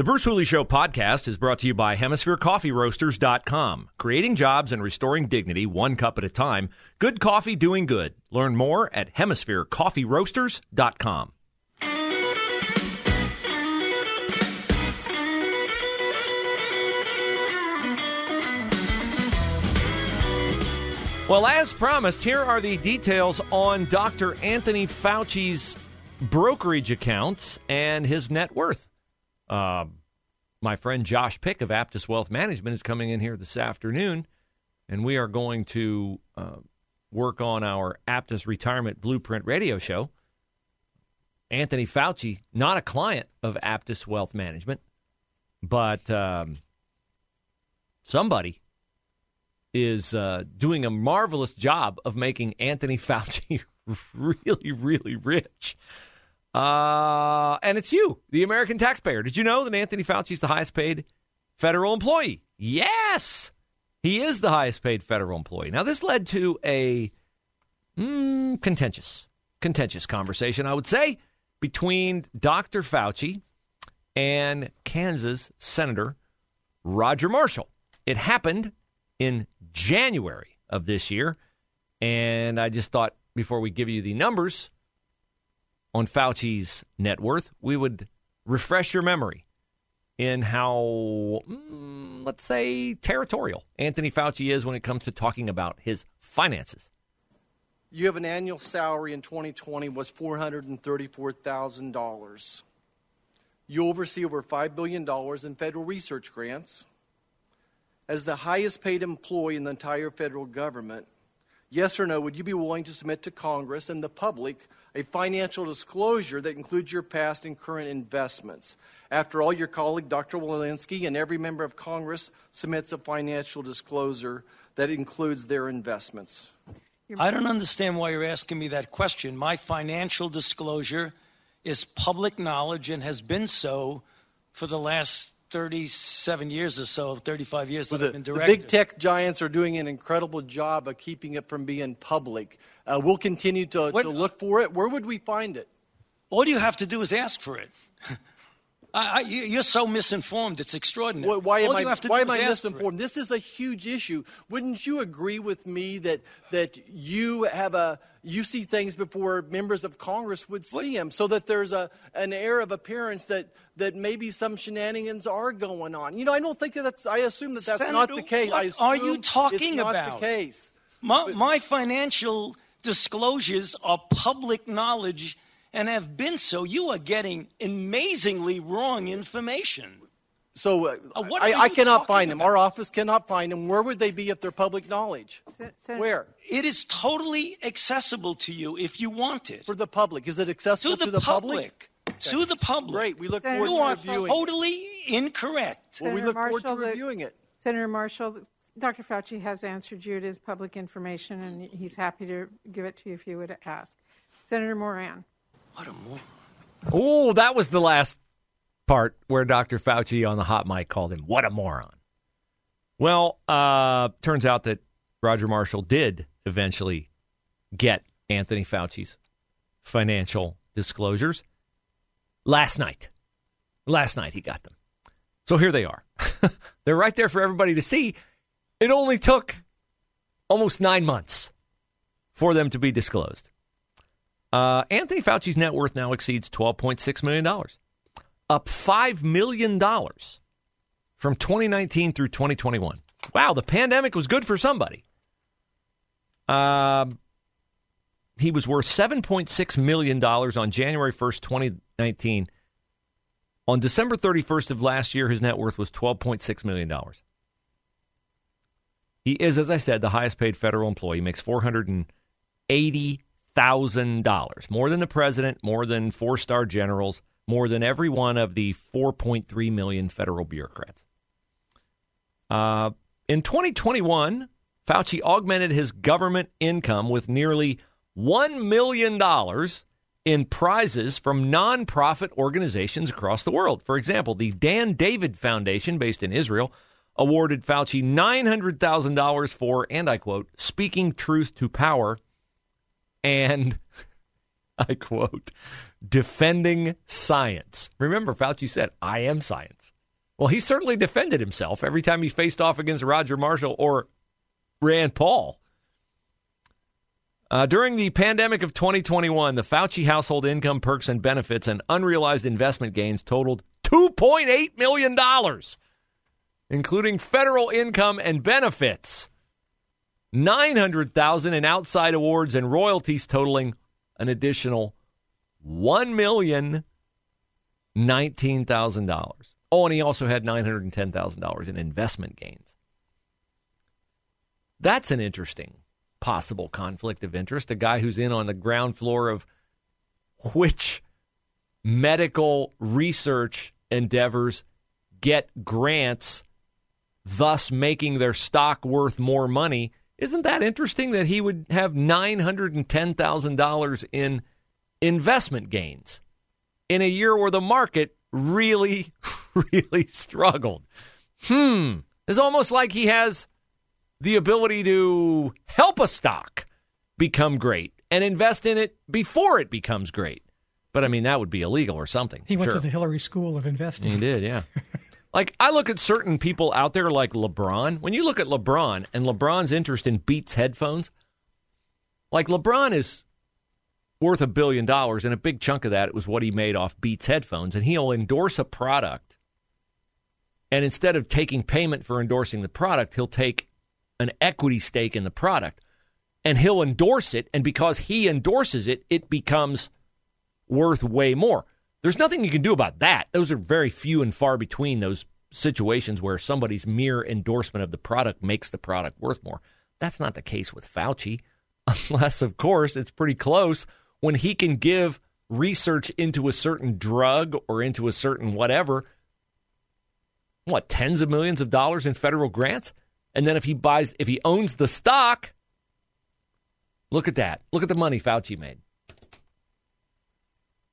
The Bruce Hooley Show podcast is brought to you by HemisphereCoffeeRoasters.com. Creating jobs and restoring dignity one cup at a time. Good coffee doing good. Learn more at HemisphereCoffeeRoasters.com. Well, as promised, here are the details on Dr. Anthony Fauci's brokerage accounts and his net worth. Uh, my friend Josh Pick of Aptus Wealth Management is coming in here this afternoon, and we are going to uh, work on our Aptus Retirement Blueprint radio show. Anthony Fauci, not a client of Aptus Wealth Management, but um, somebody is uh, doing a marvelous job of making Anthony Fauci really, really rich. Uh, and it's you, the American taxpayer. Did you know that Anthony Fauci is the highest paid federal employee? Yes, he is the highest paid federal employee. Now, this led to a mm, contentious, contentious conversation, I would say, between Dr. Fauci and Kansas Senator Roger Marshall. It happened in January of this year. And I just thought before we give you the numbers on Fauci's net worth, we would refresh your memory in how, mm, let's say, territorial Anthony Fauci is when it comes to talking about his finances. You have an annual salary in 2020 was $434,000. You oversee over $5 billion in federal research grants as the highest paid employee in the entire federal government, yes or no, would you be willing to submit to Congress and the public a financial disclosure that includes your past and current investments? After all, your colleague, Dr. Walensky, and every member of Congress submits a financial disclosure that includes their investments. I don't understand why you're asking me that question. My financial disclosure is public knowledge and has been so for the last 37 years or so, 35 years that the, I've been director. The big tech giants are doing an incredible job of keeping it from being public. Uh, we'll continue to, what, to, look for it. Where would we find it? All you have to do is ask for it. I, I, you're so misinformed. It's extraordinary. Why, am I, why am I misinformed? This is a huge issue. Wouldn't you agree with me that that you have a you see things before members of Congress would see what? them, so that there's a an air of appearance that that maybe some shenanigans are going on. You know, I don't think that's. I assume that that's Senator, not the case. What are you talking it's about? Not the case. My, but, my financial disclosures are public knowledge and have been so, you are getting amazingly wrong information. So uh, uh, I, I, cannot find them. Our office cannot find them. Where would they be if they're public knowledge? Where? It is totally accessible to you if you want it. For the public. Is it accessible to the, to the public? public? To the public. Great. We look Senator forward to reviewing totally incorrect. Senator well, we look Marshall, forward to reviewing it. Senator Marshall, Dr. Fauci has answered you. It is public information, and he's happy to give it to you if you would ask. Senator Moran. What a moron. Oh, that was the last part where Dr. Fauci on the hot mic called him, what a moron. Well, uh, turns out that Roger Marshall did eventually get Anthony Fauci's financial disclosures last night. Last night he got them. So here they are. They're right there for everybody to see. It only took almost nine months for them to be disclosed. Uh, Anthony Fauci's net worth now exceeds $12.6 million, up $5 million from 2019 through 2021. Wow, the pandemic was good for somebody. Uh, he was worth $7.6 million on January 1st, 2019. On December 31st of last year, his net worth was $12.6 million. He is, as I said, the highest paid federal employee. He makes 480 thousand dollars, more than the president, more than four star generals, more than every one of the 4.3 million federal bureaucrats. Uh, in 2021, Fauci augmented his government income with nearly $1 million in prizes from nonprofit organizations across the world. For example, the Dan David Foundation, based in Israel, awarded Fauci $900,000 for, and I quote, speaking truth to power and, I quote, defending science. Remember, Fauci said, I am science. Well, he certainly defended himself every time he faced off against Roger Marshall or Rand Paul. Uh, during the pandemic of 2021, the Fauci household income perks and benefits and unrealized investment gains totaled $2.8 million, including federal income and benefits. 900,000 in outside awards and royalties totaling an additional $1,019,000. Oh, and he also had $910,000 in investment gains. That's an interesting possible conflict of interest. A guy who's in on the ground floor of which medical research endeavors get grants, thus making their stock worth more money. Isn't that interesting that he would have $910,000 in investment gains in a year where the market really, really struggled? Hmm. It's almost like he has the ability to help a stock become great and invest in it before it becomes great. But I mean, that would be illegal or something. He went sure. to the Hillary School of Investing. He did, yeah. like, I look at certain people out there like LeBron. When you look at LeBron and LeBron's interest in Beats headphones, like LeBron is worth a billion dollars, and a big chunk of that it was what he made off Beats headphones, and he'll endorse a product. And instead of taking payment for endorsing the product, he'll take an equity stake in the product and he'll endorse it. And because he endorses it, it becomes worth way more. There's nothing you can do about that. Those are very few and far between those situations where somebody's mere endorsement of the product makes the product worth more. That's not the case with Fauci, unless, of course, it's pretty close when he can give research into a certain drug or into a certain whatever, what, tens of millions of dollars in federal grants? And then if he buys, if he owns the stock, look at that. Look at the money Fauci made.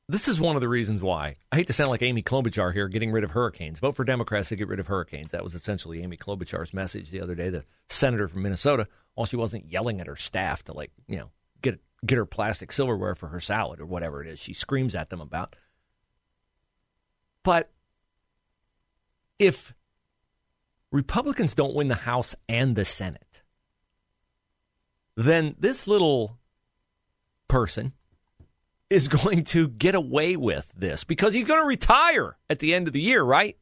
This is one of the reasons why I hate to sound like Amy Klobuchar here, getting rid of hurricanes. Vote for Democrats to get rid of hurricanes. That was essentially Amy Klobuchar's message the other day, the senator from Minnesota. While she wasn't yelling at her staff to like, you know, get get her plastic silverware for her salad or whatever it is, she screams at them about. But if Republicans don't win the House and the Senate, then this little person is going to get away with this because he's going to retire at the end of the year, right?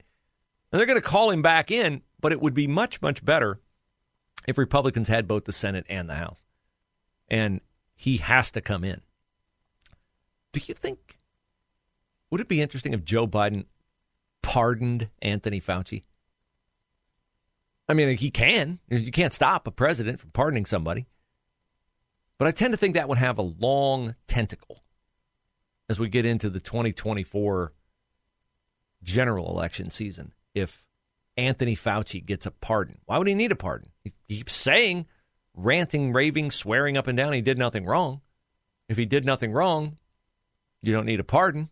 And they're going to call him back in, but it would be much, much better if Republicans had both the Senate and the House. And he has to come in. Do you think, would it be interesting if Joe Biden pardoned Anthony Fauci? I mean, he can. You can't stop a president from pardoning somebody. But I tend to think that would have a long tentacle as we get into the 2024 general election season. If Anthony Fauci gets a pardon, why would he need a pardon? He keeps saying, ranting, raving, swearing up and down he did nothing wrong. If he did nothing wrong, you don't need a pardon.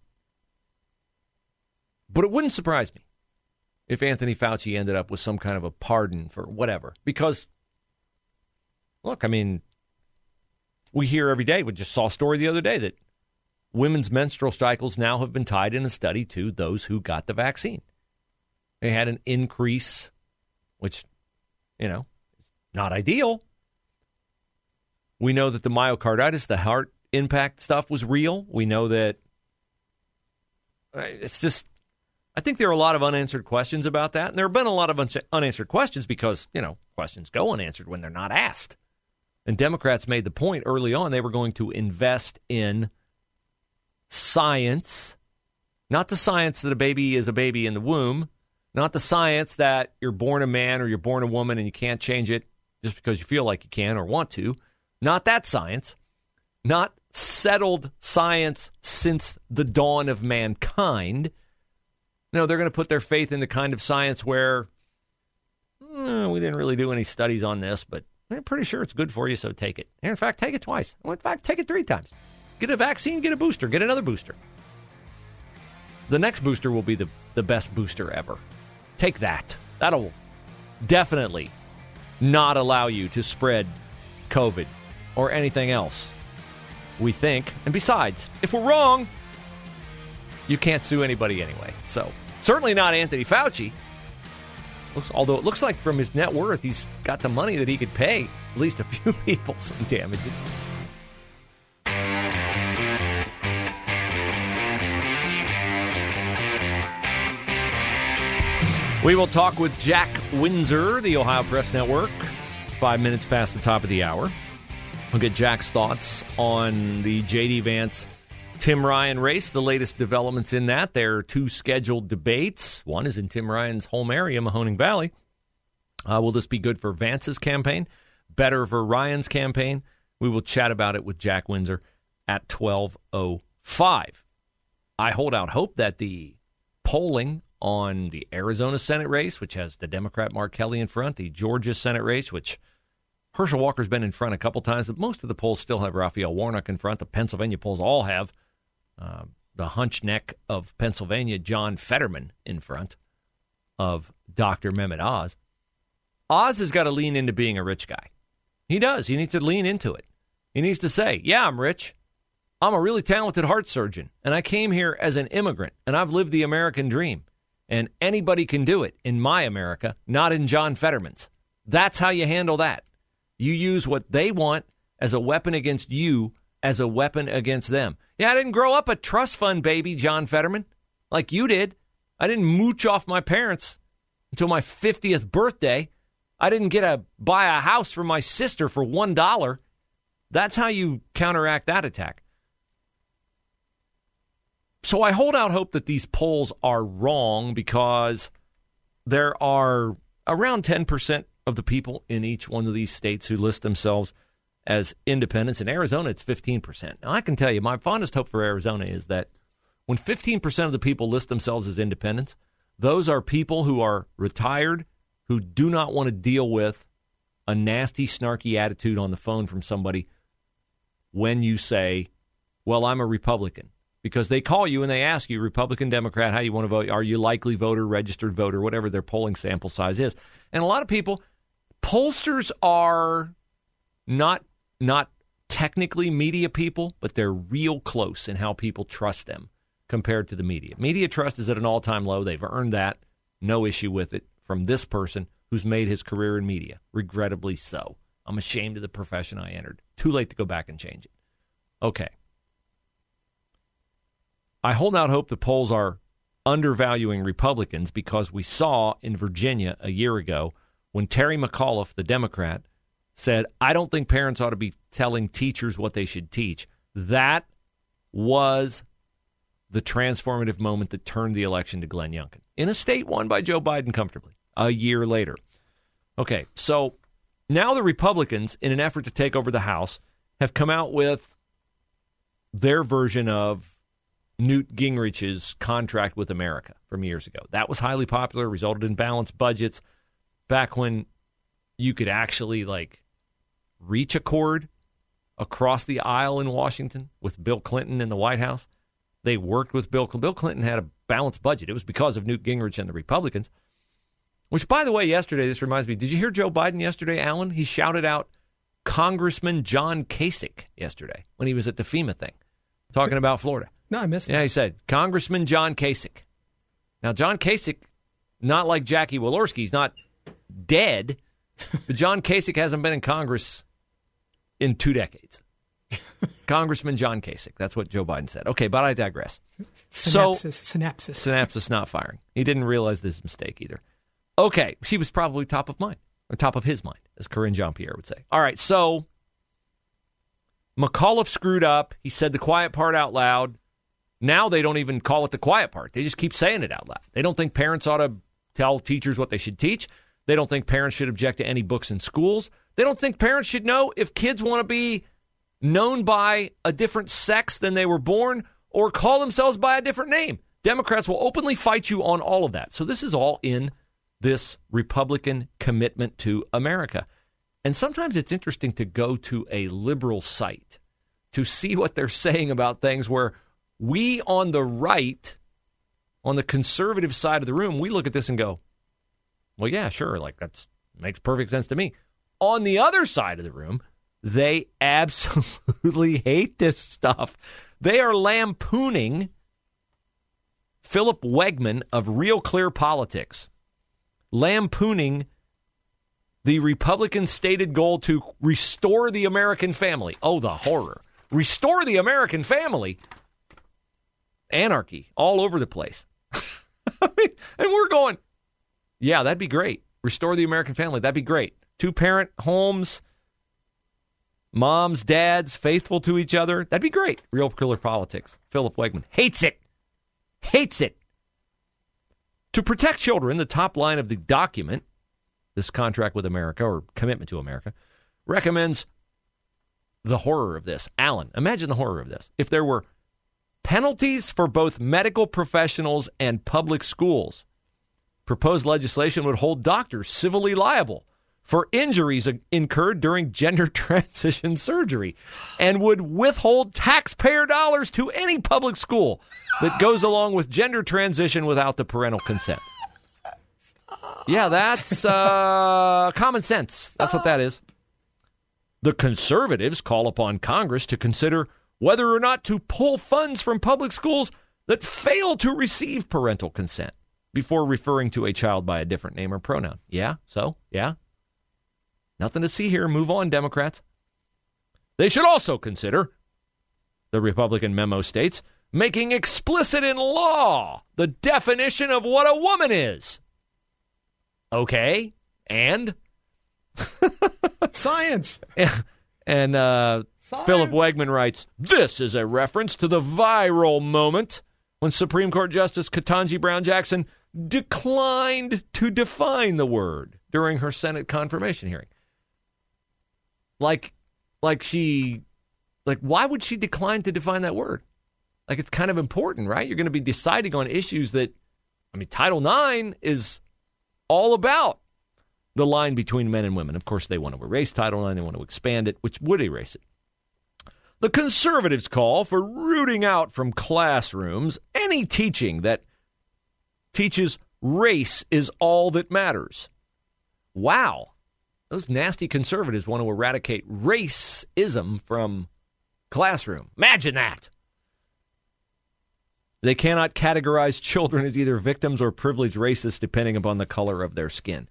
But it wouldn't surprise me if Anthony Fauci ended up with some kind of a pardon for whatever. Because, look, I mean, we hear every day, we just saw a story the other day that women's menstrual cycles now have been tied in a study to those who got the vaccine. They had an increase, which, you know, not ideal. We know that the myocarditis, the heart impact stuff was real. We know that uh, it's just I think there are a lot of unanswered questions about that. And there have been a lot of un- unanswered questions because, you know, questions go unanswered when they're not asked. And Democrats made the point early on they were going to invest in science, not the science that a baby is a baby in the womb, not the science that you're born a man or you're born a woman and you can't change it just because you feel like you can or want to, not that science, not settled science since the dawn of mankind. No, they're going to put their faith in the kind of science where eh, we didn't really do any studies on this, but I'm pretty sure it's good for you, so take it. And in fact, take it twice. In fact, take it three times. Get a vaccine, get a booster, get another booster. The next booster will be the, the best booster ever. Take that. That'll definitely not allow you to spread COVID or anything else. We think. And besides, if we're wrong, you can't sue anybody anyway. So, certainly not Anthony Fauci. Although it looks like from his net worth, he's got the money that he could pay at least a few people some damages. We will talk with Jack Windsor, the Ohio Press Network, five minutes past the top of the hour. We'll get Jack's thoughts on the J.D. Vance Tim Ryan race, the latest developments in that. There are two scheduled debates. One is in Tim Ryan's home area, Mahoning Valley. Uh, will this be good for Vance's campaign? Better for Ryan's campaign? We will chat about it with Jack Windsor at 1205. I hold out hope that the polling on the Arizona Senate race, which has the Democrat Mark Kelly in front, the Georgia Senate race, which Herschel Walker's been in front a couple times, but most of the polls still have Raphael Warnock in front. The Pennsylvania polls all have uh, the hunch neck of Pennsylvania, John Fetterman, in front of Dr. Mehmet Oz. Oz has got to lean into being a rich guy. He does. He needs to lean into it. He needs to say, Yeah, I'm rich. I'm a really talented heart surgeon, and I came here as an immigrant, and I've lived the American dream. And anybody can do it in my America, not in John Fetterman's. That's how you handle that. You use what they want as a weapon against you, as a weapon against them. Yeah, I didn't grow up a trust fund baby, John Fetterman, like you did. I didn't mooch off my parents until my 50th birthday. I didn't get a buy a house for my sister for $1. That's how you counteract that attack. So I hold out hope that these polls are wrong because there are around 10% of the people in each one of these states who list themselves as independents. In Arizona, it's 15%. Now, I can tell you, my fondest hope for Arizona is that when 15% of the people list themselves as independents, those are people who are retired, who do not want to deal with a nasty, snarky attitude on the phone from somebody when you say, Well, I'm a Republican because they call you and they ask you, Republican, Democrat, how you want to vote. Are you likely voter, registered voter, whatever their polling sample size is? And a lot of people, pollsters are not not technically media people, but they're real close in how people trust them compared to the media. Media trust is at an all time low. They've earned that. No issue with it from this person who's made his career in media, regrettably so. I'm ashamed of the profession I entered. Too late to go back and change it. Okay. I hold out hope the polls are undervaluing Republicans because we saw in Virginia a year ago when Terry McAuliffe, the Democrat, said, I don't think parents ought to be telling teachers what they should teach. That was the transformative moment that turned the election to Glenn Youngkin in a state won by Joe Biden comfortably a year later. Okay, so now the Republicans, in an effort to take over the House, have come out with their version of Newt Gingrich's contract with America from years ago. That was highly popular, resulted in balanced budgets back when you could actually like reach a chord across the aisle in Washington with Bill Clinton in the White House. They worked with Bill Clinton. Bill Clinton had a balanced budget. It was because of Newt Gingrich and the Republicans. Which, by the way, yesterday, this reminds me, did you hear Joe Biden yesterday, Alan? He shouted out Congressman John Kasich yesterday when he was at the FEMA thing talking about Florida. No, I missed it. Yeah, he said Congressman John Kasich. Now, John Kasich, not like Jackie Walorski, he's not dead, but John Kasich hasn't been in Congress in two decades. Congressman John Kasich. That's what Joe Biden said. Okay, but I digress. Synapses, So, synapses. synapses not firing. He didn't realize this mistake either. Okay, she was probably top of mind, or top of his mind, as Karine Jean Pierre would say. All right, so McAuliffe screwed up. He said the quiet part out loud. Now they don't even call it the quiet part. They just keep saying it out loud. They don't think parents ought to tell teachers what they should teach. They don't think parents should object to any books in schools. They don't think parents should know if kids want to be known by a different sex than they were born or call themselves by a different name. Democrats will openly fight you on all of that. So this is all in this Republican commitment to America. And sometimes it's interesting to go to a liberal site to see what they're saying about things where we on the right, on the conservative side of the room, we look at this and go, well, yeah, sure, like that makes perfect sense to me. On the other side of the room, they absolutely hate this stuff. They are lampooning Philip Wegmann of Real Clear Politics, lampooning the Republican stated goal to restore the American family. Oh, the horror. Restore the American family. Anarchy all over the place. I mean, and we're going, yeah, that'd be great. Restore the American family. That'd be great. Two parent homes, moms, dads, faithful to each other. That'd be great. Real killer politics. Philip Wegmann hates it. Hates it. To protect children, the top line of the document, this contract with America or commitment to America, recommends the horror of this. Alan, imagine the horror of this. If there were penalties for both medical professionals and public schools, proposed legislation would hold doctors civilly liable for injuries incurred during gender transition surgery and would withhold taxpayer dollars to any public school that goes along with gender transition without the parental consent. Yeah, that's uh, common sense. That's what that is. The conservatives call upon Congress to consider whether or not to pull funds from public schools that fail to receive parental consent before referring to a child by a different name or pronoun. Yeah, so, yeah, Nothing to see here. Move on, Democrats. They should also consider, the Republican memo states, making explicit in law the definition of what a woman is. Okay, and? Science. And uh, Philip Wegmann writes This is a reference to the viral moment when Supreme Court Justice Ketanji Brown Jackson declined to define the word during her Senate confirmation hearing like like she like why would she decline to define that word? Like it's kind of important, right? You're going to be deciding on issues that I mean Title IX is all about the line between men and women. Of course, they want to erase Title IX, they want to expand it, which would erase it. The conservatives call for rooting out from classrooms any teaching that teaches race is all that matters. Wow. Those nasty conservatives want to eradicate racism from classroom. Imagine that. They cannot categorize children as either victims or privileged racists depending upon the color of their skin.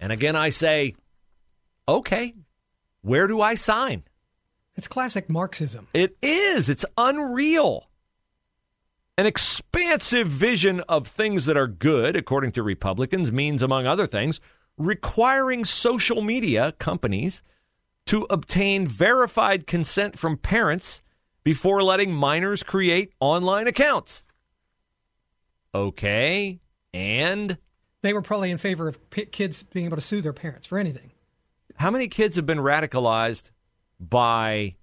And again, I say, okay, where do I sign? It's classic Marxism. It is. It's unreal. An expansive vision of things that are good, according to Republicans, means, among other things, requiring social media companies to obtain verified consent from parents before letting minors create online accounts. Okay, and they were probably in favor of p- kids being able to sue their parents for anything. How many kids have been radicalized by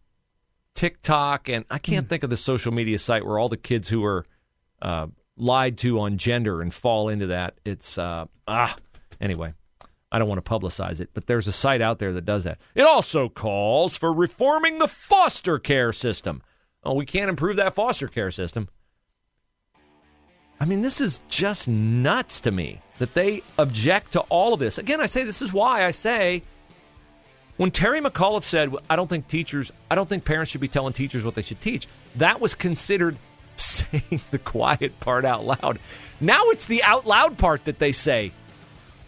TikTok? And I can't mm. think of the social media site where all the kids who are uh, lied to on gender and fall into that. It's uh, ah anyway. I don't want to publicize it, but there's a site out there that does that. It also calls for reforming the foster care system. Oh, we can't improve that foster care system. I mean, this is just nuts to me that they object to all of this. Again, I say this is why I say when Terry McAuliffe said, I don't think teachers, I don't think parents should be telling teachers what they should teach, that was considered saying the quiet part out loud. Now it's the out loud part that they say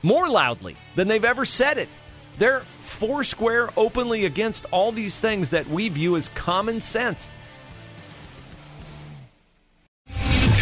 more loudly than they've ever said it. They're foursquare openly against all these things that we view as common sense.